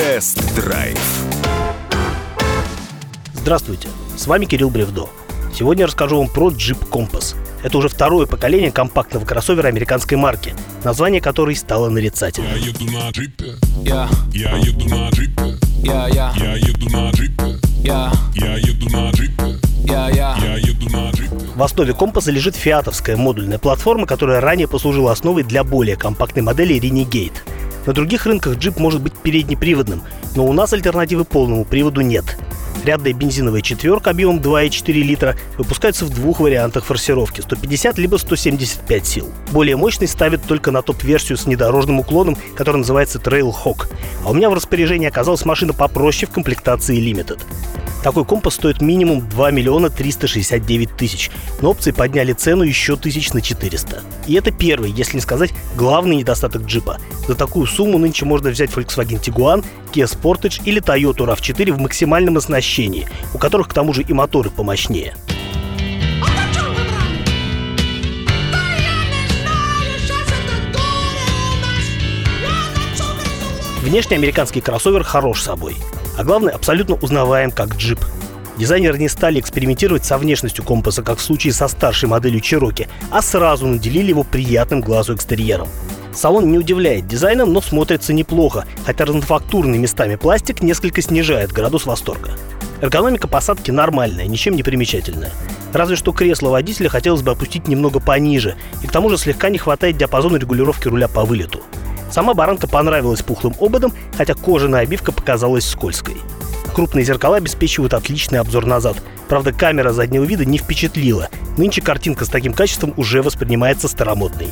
Тест-драйв. Здравствуйте, с вами Кирилл Бревдо. Сегодня я расскажу вам про Jeep Compass. Это уже второе поколение компактного кроссовера американской марки, название которой стало нарицательным. Я еду на джипе, Я, я еду на джипе, я, я, я еду на джипе, я, я еду на джипе, я, я. я еду на джипе. В основе компаса лежит фиатовская модульная платформа, которая ранее послужила основой для более компактной модели Renegade. На других рынках джип может быть переднеприводным, но у нас альтернативы полному приводу нет. Рядная бензиновая четверка объемом 2,4 литра выпускается в двух вариантах форсировки – 150 либо 175 сил. Более мощный ставят только на топ-версию с внедорожным уклоном, который называется Trailhawk. А у меня в распоряжении оказалась машина попроще в комплектации Limited. Такой компас стоит минимум 2 миллиона 369 тысяч, но опции подняли цену еще тысяч на 400. И это первый, если не сказать, главный недостаток джипа. За такую сумму нынче можно взять Volkswagen Tiguan, Kia Sportage или Toyota RAV4 в максимальном оснащении, у которых к тому же и моторы помощнее. Внешне американский кроссовер хорош собой, а главное абсолютно узнаваем как джип. Дизайнеры не стали экспериментировать со внешностью компаса, как в случае со старшей моделью Cherokee, а сразу наделили его приятным глазу экстерьером. Салон не удивляет дизайном, но смотрится неплохо, хотя разнофактурный местами пластик несколько снижает градус восторга. Эргономика посадки нормальная, ничем не примечательная. Разве что кресло водителя хотелось бы опустить немного пониже, и к тому же слегка не хватает диапазона регулировки руля по вылету. Сама баранка понравилась пухлым ободом, хотя кожаная обивка показалась скользкой. Крупные зеркала обеспечивают отличный обзор назад. Правда, камера заднего вида не впечатлила. Нынче картинка с таким качеством уже воспринимается старомодной.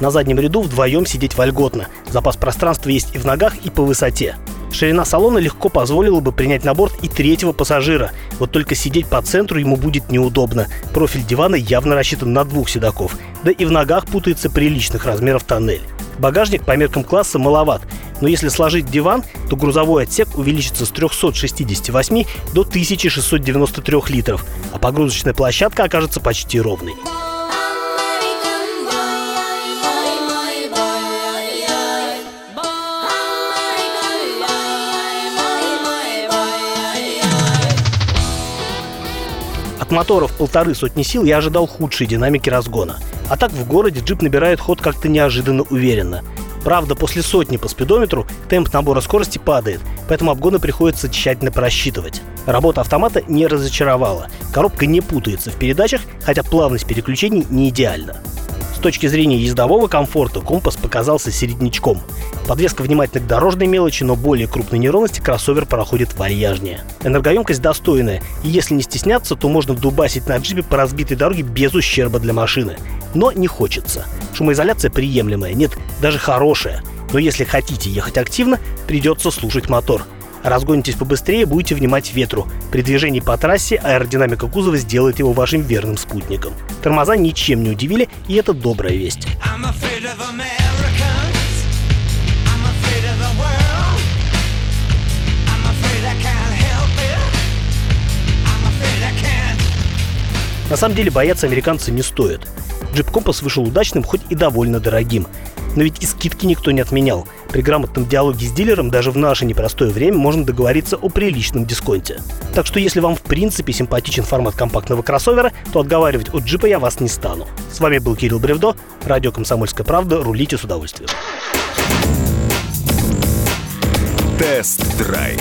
На заднем ряду вдвоем сидеть вольготно. Запас пространства есть и в ногах, и по высоте. Ширина салона легко позволила бы принять на борт и третьего пассажира. Вот только сидеть по центру ему будет неудобно. Профиль дивана явно рассчитан на двух седаков. Да и в ногах путается приличных размеров тоннель. Багажник по меркам класса маловат, но если сложить диван, то грузовой отсек увеличится с 368 до 1693 литров, а погрузочная площадка окажется почти ровной. От мотора в полторы сотни сил я ожидал худшей динамики разгона. А так в городе джип набирает ход как-то неожиданно уверенно. Правда, после сотни по спидометру темп набора скорости падает, поэтому обгоны приходится тщательно просчитывать. Работа автомата не разочаровала. Коробка не путается в передачах, хотя плавность переключений не идеальна. С точки зрения ездового комфорта компас показался середнячком. Подвеска внимательна к дорожной мелочи, но более крупной неровности кроссовер проходит вальяжнее. Энергоемкость достойная, и если не стесняться, то можно дубасить на джипе по разбитой дороге без ущерба для машины. Но не хочется. Шумоизоляция приемлемая, нет, даже хорошая. Но если хотите ехать активно, придется слушать мотор. Разгонитесь побыстрее, будете внимать ветру. При движении по трассе аэродинамика кузова сделает его вашим верным спутником. Тормоза ничем не удивили, и это добрая весть. На самом деле бояться американцы не стоит. Jeep Compass вышел удачным, хоть и довольно дорогим. Но ведь и скидки никто не отменял. При грамотном диалоге с дилером даже в наше непростое время можно договориться о приличном дисконте. Так что если вам в принципе симпатичен формат компактного кроссовера, то отговаривать от джипа я вас не стану. С вами был Кирилл Бревдо, радио «Комсомольская правда». Рулите с удовольствием. Тест-драйв.